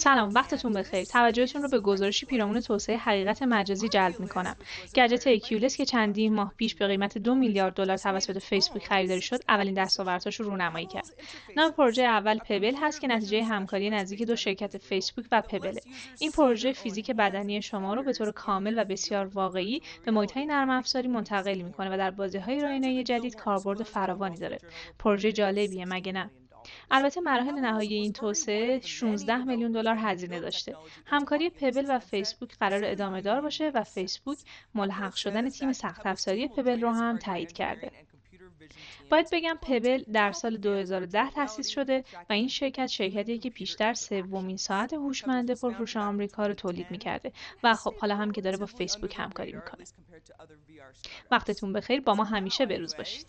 سلام وقتتون بخیر. توجهتون رو به گزارشی پیرامون توسعه حقیقت مجازی جلب می‌کنم. گجت اکیولس که چندین ماه پیش به قیمت دو میلیارد دلار توسط فیسبوک خریداری شد اولین دستاوردهاش رو رونمایی کرد. نام پروژه اول پبل هست که نتیجه همکاری نزدیک دو شرکت فیسبوک و پبله این پروژه فیزیک بدنی شما رو به طور کامل و بسیار واقعی به محیط نرم افزاری منتقل می‌کنه و در بازی های جدید کاربرد فراوانی داره. پروژه جالبیه مگه نه؟ البته مراحل نهایی این توسعه 16 میلیون دلار هزینه داشته. همکاری پبل و فیسبوک قرار ادامه دار باشه و فیسبوک ملحق شدن تیم سخت افزاری پبل رو هم تایید کرده. باید بگم پبل در سال 2010 تأسیس شده و این شرکت شرکتیه که پیشتر سومین ساعت هوشمند پرفروش آمریکا رو تولید می‌کرده و خب حالا هم که داره با فیسبوک همکاری می‌کنه وقتتون بخیر با ما همیشه بروز باشید